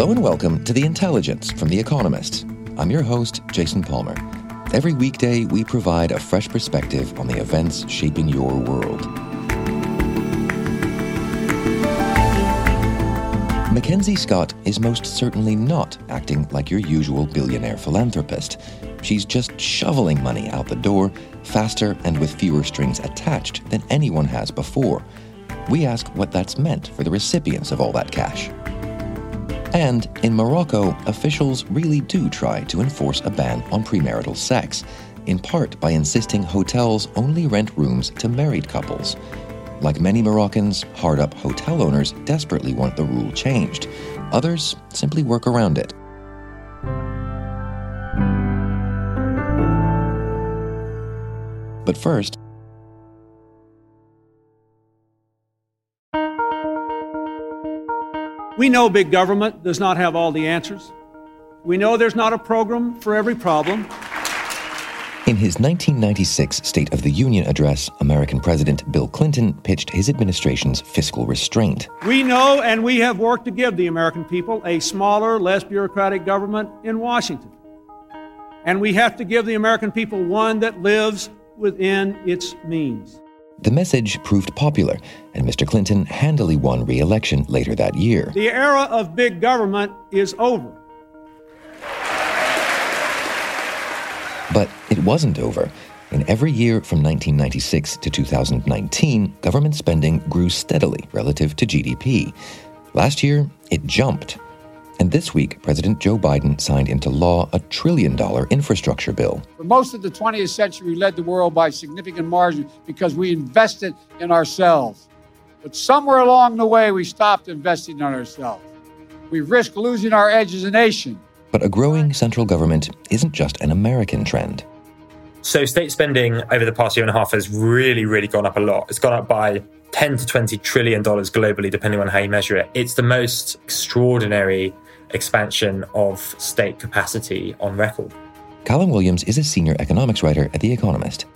Hello and welcome to The Intelligence from The Economist. I'm your host, Jason Palmer. Every weekday, we provide a fresh perspective on the events shaping your world. MacKenzie Scott is most certainly not acting like your usual billionaire philanthropist. She's just shoveling money out the door faster and with fewer strings attached than anyone has before. We ask what that's meant for the recipients of all that cash. And in Morocco, officials really do try to enforce a ban on premarital sex, in part by insisting hotels only rent rooms to married couples. Like many Moroccans, hard up hotel owners desperately want the rule changed. Others simply work around it. But first, We know big government does not have all the answers. We know there's not a program for every problem. In his 1996 State of the Union address, American President Bill Clinton pitched his administration's fiscal restraint. We know and we have worked to give the American people a smaller, less bureaucratic government in Washington. And we have to give the American people one that lives within its means. The message proved popular, and Mr. Clinton handily won re election later that year. The era of big government is over. But it wasn't over. In every year from 1996 to 2019, government spending grew steadily relative to GDP. Last year, it jumped. And this week, President Joe Biden signed into law a trillion dollar infrastructure bill. For most of the 20th century, we led the world by significant margin because we invested in ourselves. But somewhere along the way, we stopped investing in ourselves. We risked losing our edge as a nation. But a growing central government isn't just an American trend. So, state spending over the past year and a half has really, really gone up a lot. It's gone up by 10 to 20 trillion dollars globally, depending on how you measure it. It's the most extraordinary expansion of state capacity on record. Callum Williams is a senior economics writer at The Economist.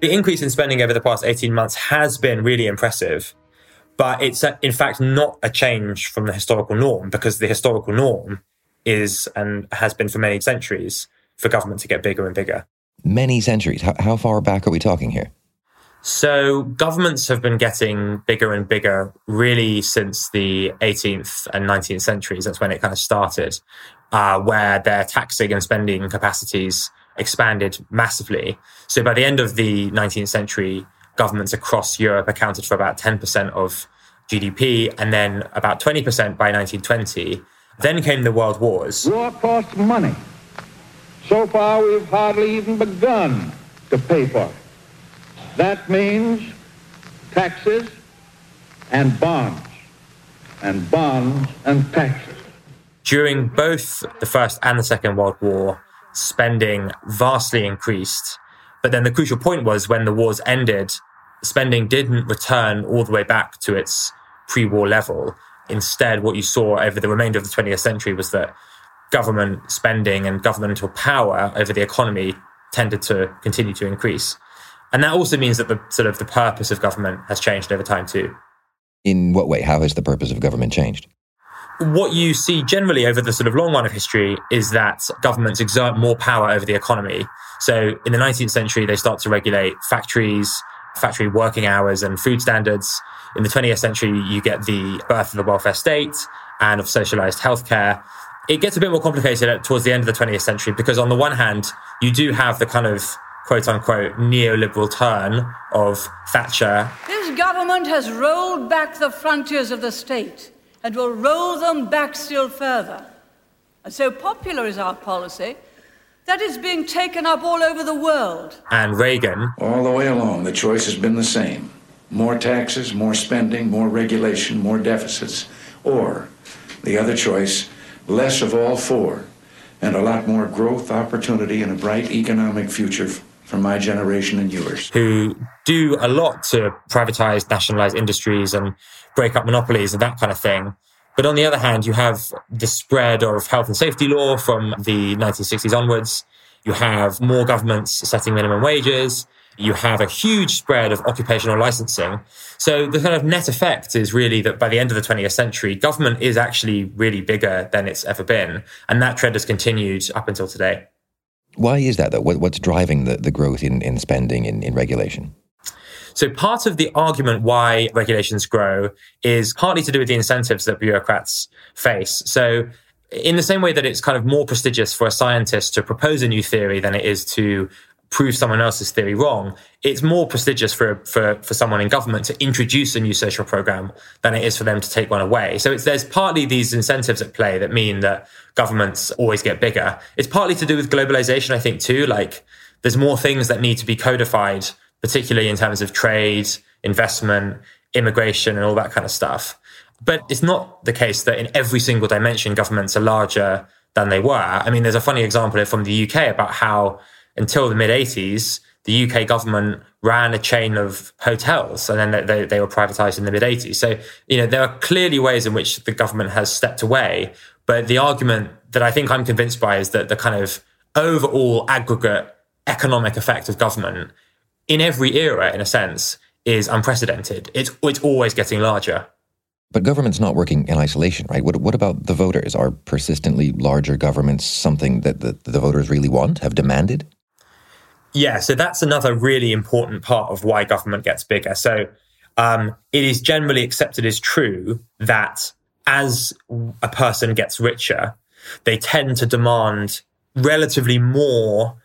The increase in spending over the past 18 months has been really impressive, but it's uh, in fact not a change from the historical norm because the historical norm is and has been for many centuries for government to get bigger and bigger. Many centuries. How, how far back are we talking here? So governments have been getting bigger and bigger really since the 18th and 19th centuries. That's when it kind of started, uh, where their taxing and spending capacities expanded massively. So by the end of the 19th century, governments across Europe accounted for about 10% of GDP and then about 20% by 1920. Then came the world wars. War costs money. So far, we've hardly even begun to pay for it. That means taxes and bonds, and bonds and taxes. During both the First and the Second World War, spending vastly increased. But then the crucial point was when the wars ended, spending didn't return all the way back to its pre war level. Instead, what you saw over the remainder of the 20th century was that government spending and governmental power over the economy tended to continue to increase. And that also means that the sort of the purpose of government has changed over time too. In what way? How has the purpose of government changed? What you see generally over the sort of long run of history is that governments exert more power over the economy. So in the 19th century, they start to regulate factories, factory working hours and food standards. In the 20th century, you get the birth of the welfare state and of socialized healthcare. It gets a bit more complicated towards the end of the 20th century because on the one hand, you do have the kind of quote unquote neoliberal turn of Thatcher. This government has rolled back the frontiers of the state and will roll them back still further. And so popular is our policy that is being taken up all over the world. And Reagan. All the way along, the choice has been the same more taxes, more spending, more regulation, more deficits, or the other choice, less of all four, and a lot more growth, opportunity, and a bright economic future for my generation and yours. Who do a lot to privatize, nationalize industries and break up monopolies and that kind of thing. But on the other hand, you have the spread of health and safety law from the 1960s onwards. You have more governments setting minimum wages. You have a huge spread of occupational licensing. So the kind of net effect is really that by the end of the 20th century, government is actually really bigger than it's ever been. And that trend has continued up until today. Why is that, though? what's driving the, the growth in, in spending, in, in regulation? So part of the argument why regulations grow is partly to do with the incentives that bureaucrats face. So in the same way that it's kind of more prestigious for a scientist to propose a new theory than it is to prove someone else's theory wrong, it's more prestigious for, for, for someone in government to introduce a new social program than it is for them to take one away. So there's partly these incentives at play that mean that governments always get bigger. It's partly to do with globalization, I think, too. Like there's more things that need to be codified, particularly in terms of trade, investment, immigration, and all that kind of stuff. But it's not the case that in every single dimension, governments are larger than they were. I mean, there's a funny example from the UK about how until the mid 80s, the UK government ran a chain of hotels and then they, they were privatized in the mid 80s. So, you know, there are clearly ways in which the government has stepped away. But the argument that I think I'm convinced by is that the kind of overall aggregate economic effect of government in every era, in a sense, is unprecedented. It's, it's always getting larger. But government's not working in isolation, right? What, what about the voters? Are persistently larger governments something that the, the voters really want, have demanded? Yeah, so that's another really important part of why government gets bigger. So um, it is generally accepted as true that as a person gets richer, they tend to demand relatively more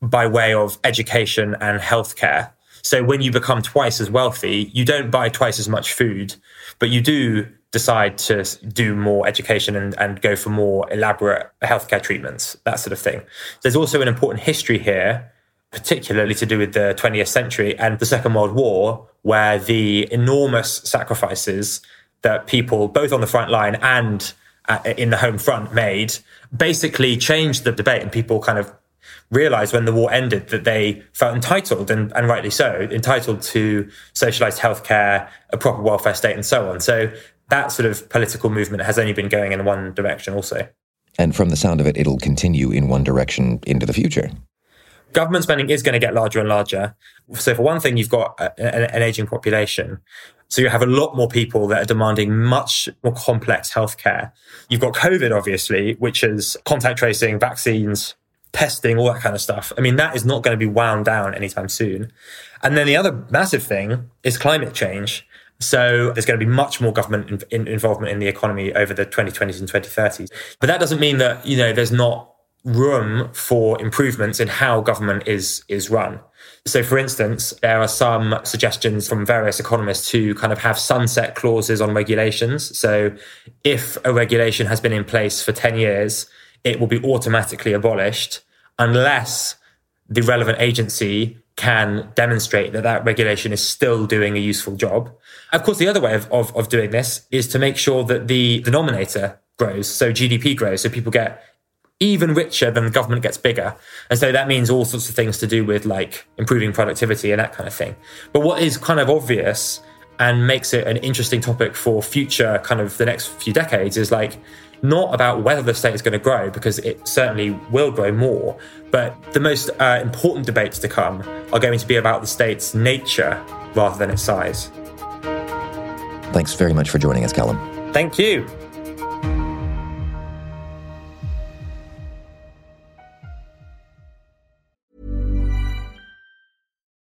by way of education and healthcare. So when you become twice as wealthy, you don't buy twice as much food, but you do decide to do more education and, and go for more elaborate healthcare treatments, that sort of thing. There's also an important history here particularly to do with the 20th century and the Second World War, where the enormous sacrifices that people, both on the front line and uh, in the home front, made, basically changed the debate. And people kind of realized when the war ended that they felt entitled, and, and rightly so, entitled to socialized healthcare, a proper welfare state, and so on. So that sort of political movement has only been going in one direction also. And from the sound of it, it'll continue in one direction into the future government spending is going to get larger and larger. So for one thing, you've got a, an aging population. So you have a lot more people that are demanding much more complex healthcare. You've got COVID, obviously, which is contact tracing, vaccines, testing, all that kind of stuff. I mean, that is not going to be wound down anytime soon. And then the other massive thing is climate change. So there's going to be much more government in, involvement in the economy over the 2020s and 2030s. But that doesn't mean that, you know, there's not room for improvements in how government is is run. So, for instance, there are some suggestions from various economists to kind of have sunset clauses on regulations. So, if a regulation has been in place for 10 years, it will be automatically abolished unless the relevant agency can demonstrate that that regulation is still doing a useful job. Of course, the other way of, of, of doing this is to make sure that the denominator grows. So GDP grows. So people get even richer than the government gets bigger. And so that means all sorts of things to do with like improving productivity and that kind of thing. But what is kind of obvious and makes it an interesting topic for future kind of the next few decades is like not about whether the state is going to grow because it certainly will grow more but the most uh, important debates to come are going to be about the state's nature rather than its size thanks very much for joining us callum thank you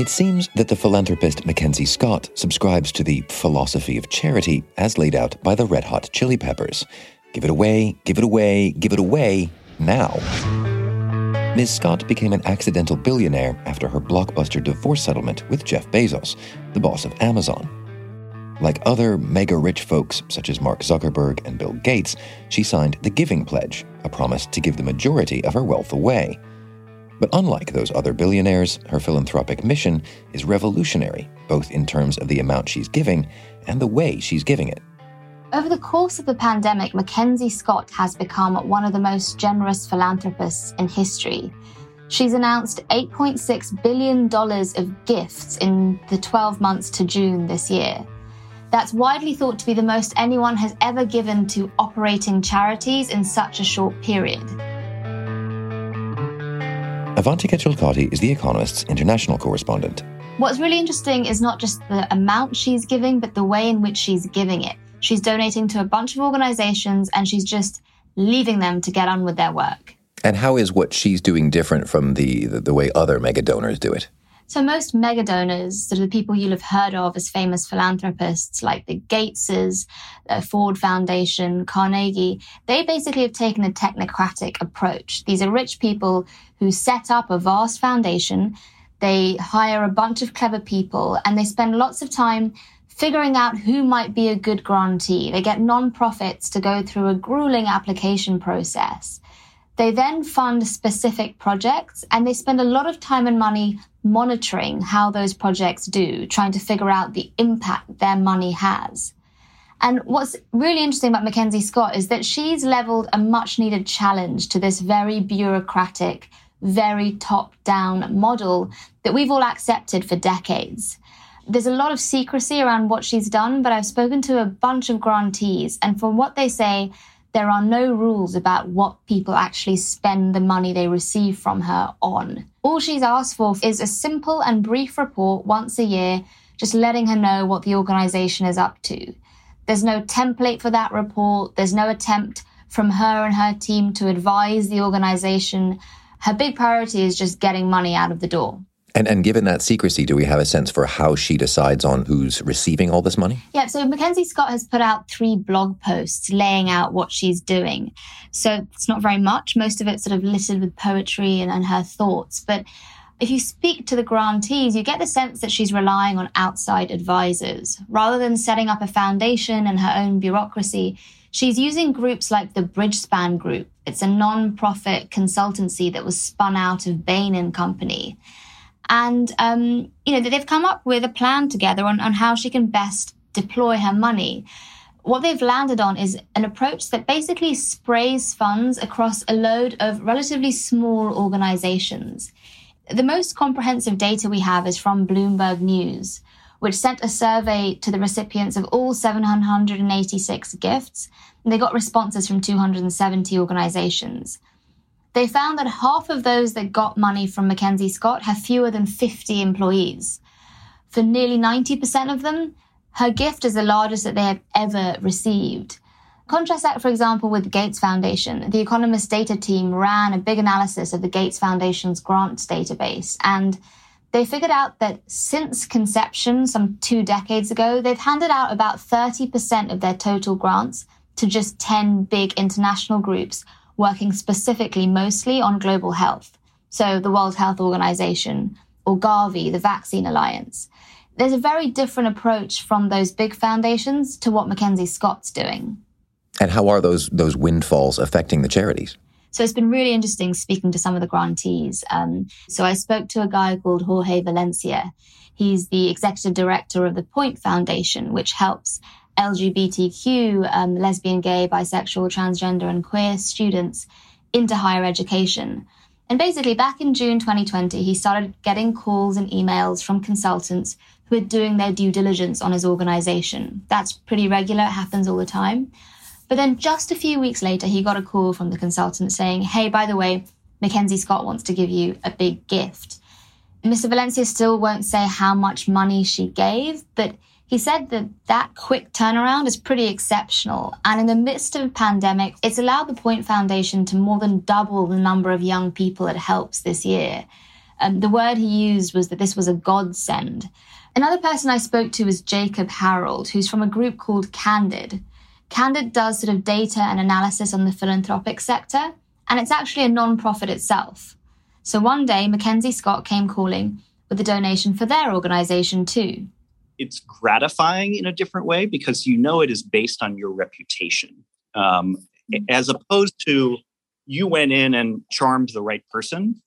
It seems that the philanthropist MacKenzie Scott subscribes to the philosophy of charity as laid out by the Red Hot Chili Peppers. Give it away, give it away, give it away, now. Ms. Scott became an accidental billionaire after her blockbuster divorce settlement with Jeff Bezos, the boss of Amazon. Like other mega rich folks such as Mark Zuckerberg and Bill Gates, she signed the Giving Pledge, a promise to give the majority of her wealth away. But unlike those other billionaires, her philanthropic mission is revolutionary, both in terms of the amount she's giving and the way she's giving it. Over the course of the pandemic, MacKenzie Scott has become one of the most generous philanthropists in history. She's announced $8.6 billion of gifts in the 12 months to June this year. That's widely thought to be the most anyone has ever given to operating charities in such a short period. Avantika Chilkoti is The Economist's international correspondent. What's really interesting is not just the amount she's giving, but the way in which she's giving it. She's donating to a bunch of organizations and she's just leaving them to get on with their work. And how is what she's doing different from the, the, the way other mega donors do it? So most mega donors, sort of the people you'll have heard of as famous philanthropists like the Gateses, the Ford Foundation, Carnegie, they basically have taken a technocratic approach. These are rich people who set up a vast foundation. They hire a bunch of clever people and they spend lots of time figuring out who might be a good grantee. They get nonprofits to go through a grueling application process. They then fund specific projects and they spend a lot of time and money monitoring how those projects do, trying to figure out the impact their money has. And what's really interesting about MacKenzie Scott is that she's leveled a much needed challenge to this very bureaucratic, very top down model that we've all accepted for decades. There's a lot of secrecy around what she's done, but I've spoken to a bunch of grantees, and from what they say, there are no rules about what people actually spend the money they receive from her on. All she's asked for is a simple and brief report once a year, just letting her know what the organization is up to. There's no template for that report. There's no attempt from her and her team to advise the organization. Her big priority is just getting money out of the door. And, and given that secrecy, do we have a sense for how she decides on who's receiving all this money? Yeah, so MacKenzie Scott has put out three blog posts laying out what she's doing. So it's not very much. Most of it's sort of littered with poetry and, and her thoughts. But if you speak to the grantees, you get the sense that she's relying on outside advisors. Rather than setting up a foundation and her own bureaucracy, she's using groups like the Bridgespan Group. It's a non-profit consultancy that was spun out of Bain and Company. And, um, you know, they've come up with a plan together on, on how she can best deploy her money. What they've landed on is an approach that basically sprays funds across a load of relatively small organizations. The most comprehensive data we have is from Bloomberg News, which sent a survey to the recipients of all 786 gifts, and they got responses from 270 organizations. They found that half of those that got money from MacKenzie Scott have fewer than 50 employees. For nearly 90% of them, her gift is the largest that they have ever received. Contrast that, for example, with the Gates Foundation. The Economist data team ran a big analysis of the Gates Foundation's grants database, and they figured out that since conception, some two decades ago, they've handed out about 30% of their total grants to just 10 big international groups working specifically mostly on global health. So the World Health Organization or Gavi, the Vaccine Alliance. There's a very different approach from those big foundations to what MacKenzie Scott's doing. And how are those those windfalls affecting the charities? So it's been really interesting speaking to some of the grantees. Um, so I spoke to a guy called Jorge Valencia. He's the executive director of the Point Foundation, which helps LGBTQ, um, lesbian, gay, bisexual, transgender, and queer students into higher education. And basically, back in June 2020, he started getting calls and emails from consultants who are doing their due diligence on his organization. That's pretty regular, it happens all the time. But then just a few weeks later, he got a call from the consultant saying, Hey, by the way, MacKenzie Scott wants to give you a big gift. Mr. Valencia still won't say how much money she gave, but he said that that quick turnaround is pretty exceptional. And in the midst of a pandemic, it's allowed the Point Foundation to more than double the number of young people it helps this year. Um, the word he used was that this was a godsend. Another person I spoke to was Jacob Harold, who's from a group called Candid. Candid does sort of data and analysis on the philanthropic sector, and it's actually a non-profit itself. So one day, MacKenzie Scott came calling with a donation for their organization too. It's gratifying in a different way because you know it is based on your reputation, um, mm-hmm. as opposed to you went in and charmed the right person.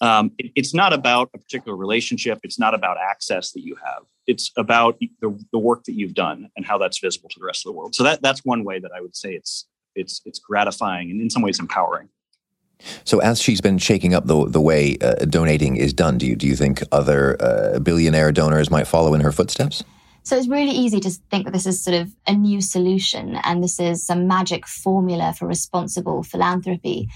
Um, it, it's not about a particular relationship. It's not about access that you have. It's about the, the work that you've done and how that's visible to the rest of the world. So that that's one way that I would say it's it's it's gratifying and in some ways empowering. So, as she's been shaking up the the way uh, donating is done, do you do you think other uh, billionaire donors might follow in her footsteps? So it's really easy to think that this is sort of a new solution and this is some magic formula for responsible philanthropy.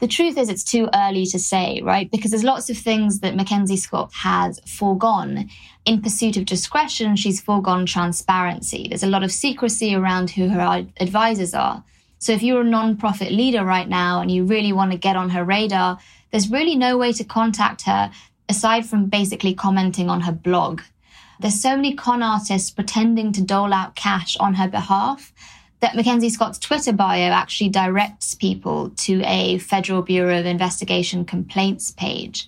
The truth is, it's too early to say, right? Because there's lots of things that MacKenzie Scott has foregone. In pursuit of discretion, she's foregone transparency. There's a lot of secrecy around who her advisors are. So if you're a non-profit leader right now and you really want to get on her radar, there's really no way to contact her aside from basically commenting on her blog. There's so many con artists pretending to dole out cash on her behalf that MacKenzie Scott's Twitter bio actually directs people to a Federal Bureau of Investigation complaints page.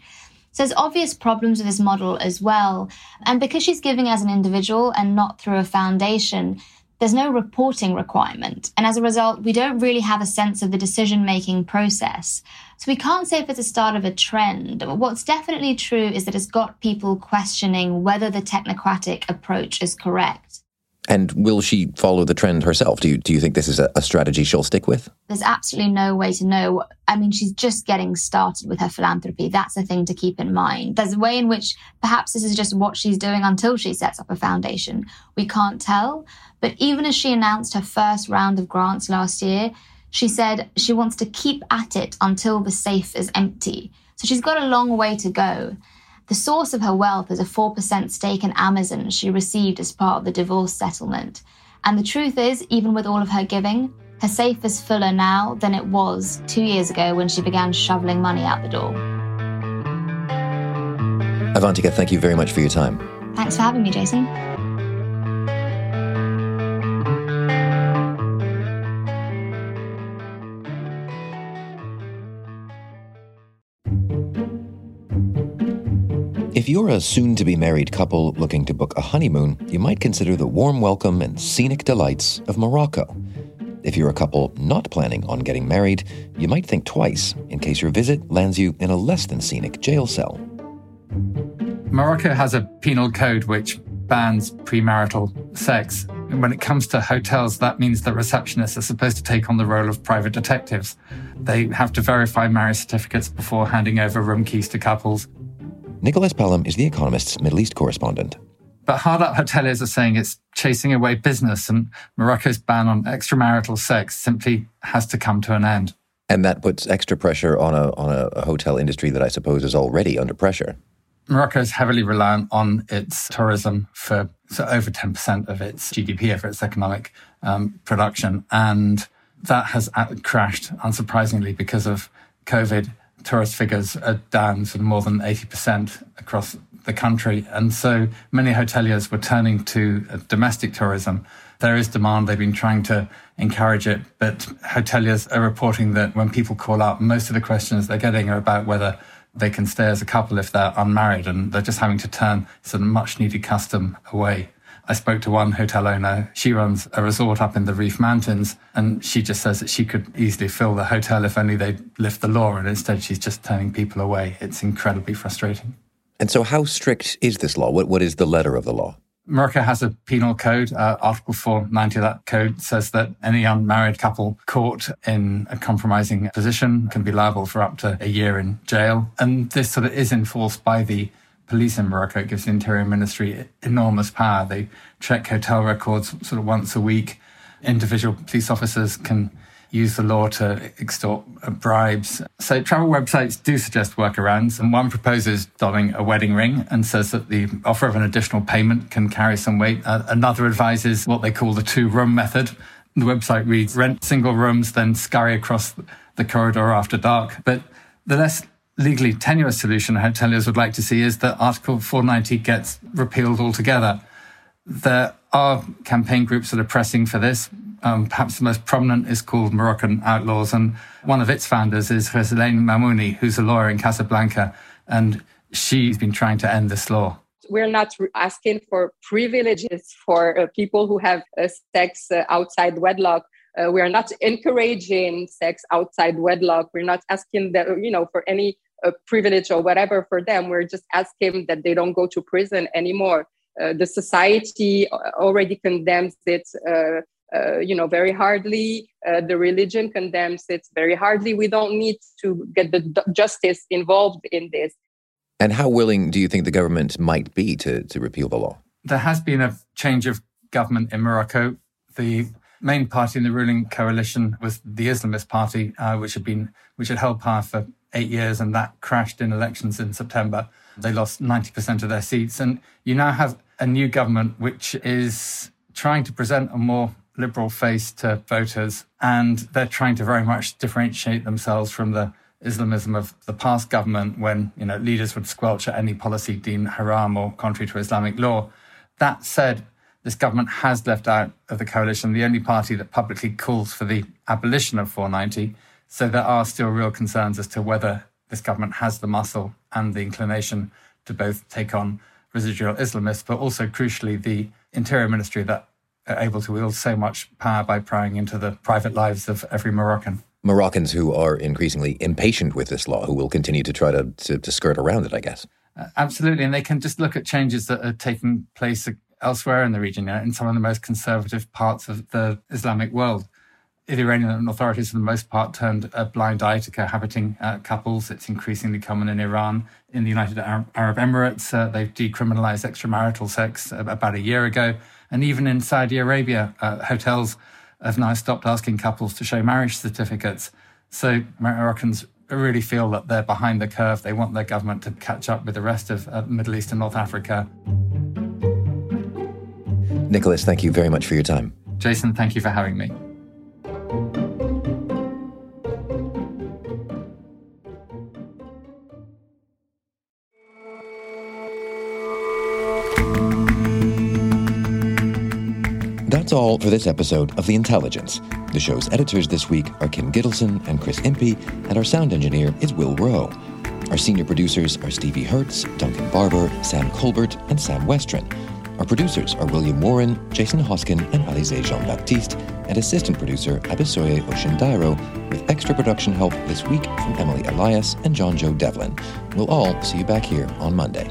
So there's obvious problems with this model as well. And because she's giving as an individual and not through a foundation, there's no reporting requirement. And as a result, we don't really have a sense of the decision making process. So we can't say if it's a start of a trend. But what's definitely true is that it's got people questioning whether the technocratic approach is correct. And will she follow the trend herself? Do you, do you think this is a, a, strategy she'll stick with? There's absolutely no way to know. I mean, she's just getting started with her philanthropy. That's a thing to keep in mind. There's a way in which perhaps this is just what she's doing until she sets up a foundation. We can't tell. But even as she announced her first round of grants last year, she said she wants to keep at it until the safe is empty. So she's got a long way to go. The source of her wealth is a 4% stake in Amazon she received as part of the divorce settlement. And the truth is, even with all of her giving, her safe is fuller now than it was two years ago when she began shoveling money out the door. Avantika, thank you very much for your time. Thanks for having me, Jason. If you're a soon to be married couple looking to book a honeymoon, you might consider the warm welcome and scenic delights of Morocco. If you're a couple not planning on getting married, you might think twice in case your visit lands you in a less than scenic jail cell. Morocco has a penal code which bans premarital sex. And when it comes to hotels, that means the receptionists are supposed to take on the role of private detectives. They have to verify marriage certificates before handing over room keys to couples. Nicholas Pelham is The Economist's Middle East correspondent. But hard up hoteliers are saying it's chasing away business, and Morocco's ban on extramarital sex simply has to come to an end. And that puts extra pressure on a, on a hotel industry that I suppose is already under pressure. Morocco is heavily reliant on its tourism for so over 10% of its GDP, for its economic um, production. And that has crashed, unsurprisingly, because of COVID tourist figures are down sort of more than 80% across the country. And so many hoteliers were turning to uh, domestic tourism. There is demand. They've been trying to encourage it, but hoteliers are reporting that when people call up, most of the questions they're getting are about whether they can stay as a couple if they're unmarried and they're just having to turn some much needed custom away. I spoke to one hotel owner. She runs a resort up in the Rif Mountains, and she just says that she could easily fill the hotel if only they'd lift the law, and instead she's just turning people away. It's incredibly frustrating. And so, how strict is this law? What, what is the letter of the law? Morocco has a penal code. Uh, Article 490 of that code says that any unmarried couple caught in a compromising position can be liable for up to a year in jail. And this sort of is enforced by the police in Morocco. It gives the Interior Ministry enormous power. They check hotel records sort of once a week. Individual police officers can use the law to extort bribes. So travel websites do suggest workarounds, and one proposes donning a wedding ring and says that the offer of an additional payment can carry some weight. Uh, another advises what they call the two-room method. The website reads rent single rooms, then scurry across the corridor after dark. But the less legally tenuous solution hoteliers would like to see is that Article 490 gets repealed altogether. There are campaign groups that are pressing for this. Um, perhaps the most prominent is called Moroccan Outlaws, and one of its founders is Ghizlane Mamouni, who's a lawyer in Casablanca, and she's been trying to end this law. We're not asking for privileges for uh, people who have uh, sex uh, outside wedlock. Uh, we are not encouraging sex outside wedlock. We're not asking that, you know, for any uh, privilege or whatever for them. We're just asking that they don't go to prison anymore. Uh, the society already condemns it uh, you know, very hardly. Uh, the religion condemns it very hardly. We don't need to get the d- justice involved in this. And how willing do you think the government might be to, to repeal the law? There has been a change of government in Morocco. The main party in the ruling coalition was the Islamist Party, uh, which had been which had held power for eight years, and that crashed in elections in September. They lost ninety percent of their seats, and you now have a new government which is trying to present a more liberal face to voters, and they're trying to very much differentiate themselves from the Islamism of the past government when you know leaders would squelch at any policy deemed haram or contrary to Islamic law. That said, this government has left out of the coalition the only party that publicly calls for the abolition of 490. So there are still real concerns as to whether this government has the muscle and the inclination to both take on residual Islamists, but also crucially the Interior Ministry that are able to wield so much power by prying into the private lives of every Moroccan. Moroccans who are increasingly impatient with this law, who will continue to try to, to, to skirt around it, I guess. Uh, absolutely. And they can just look at changes that are taking place elsewhere in the region, in some of the most conservative parts of the Islamic world. The Iranian authorities, for the most part, turned a blind eye to cohabiting uh, couples. It's increasingly common in Iran. In the United Arab, Emirates, uh, they've decriminalized extramarital sex about a year ago. And even in Saudi Arabia, uh, hotels have now stopped asking couples to show marriage certificates. So Moroccans really feel that they're behind the curve. They want their government to catch up with the rest of uh, Middle East and North Africa. Nicholas, thank you very much for your time. Jason, thank you for having me. That's all for this episode of The Intelligence. The show's editors this week are Kim Gittleson and Chris Impey, and our sound engineer is Will Rowe. Our senior producers are Stevie Hertz, Duncan Barber, Sam Colbert, and Sam Westron. Our producers are William Warren, Jason Hoskin, and Alize Jean Baptiste, and assistant producer Abisoye Oshindairo, with extra production help this week from Emily Elias and John Joe Devlin. We'll all see you back here on Monday.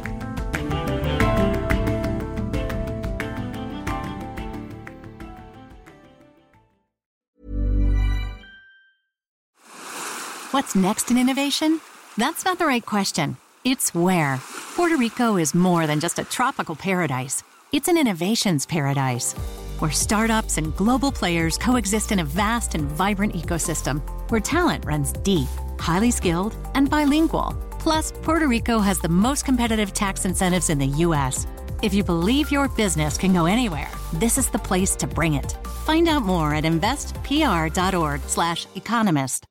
What's next in innovation? That's not the right question. It's where. Puerto Rico is more than just a tropical paradise, it's an innovations paradise. Where startups and global players coexist in a vast and vibrant ecosystem, where talent runs deep, highly skilled, and bilingual. Plus, Puerto Rico has the most competitive tax incentives in the U.S. If you believe your business can go anywhere, this is the place to bring it. Find out more at investpr.org/economist.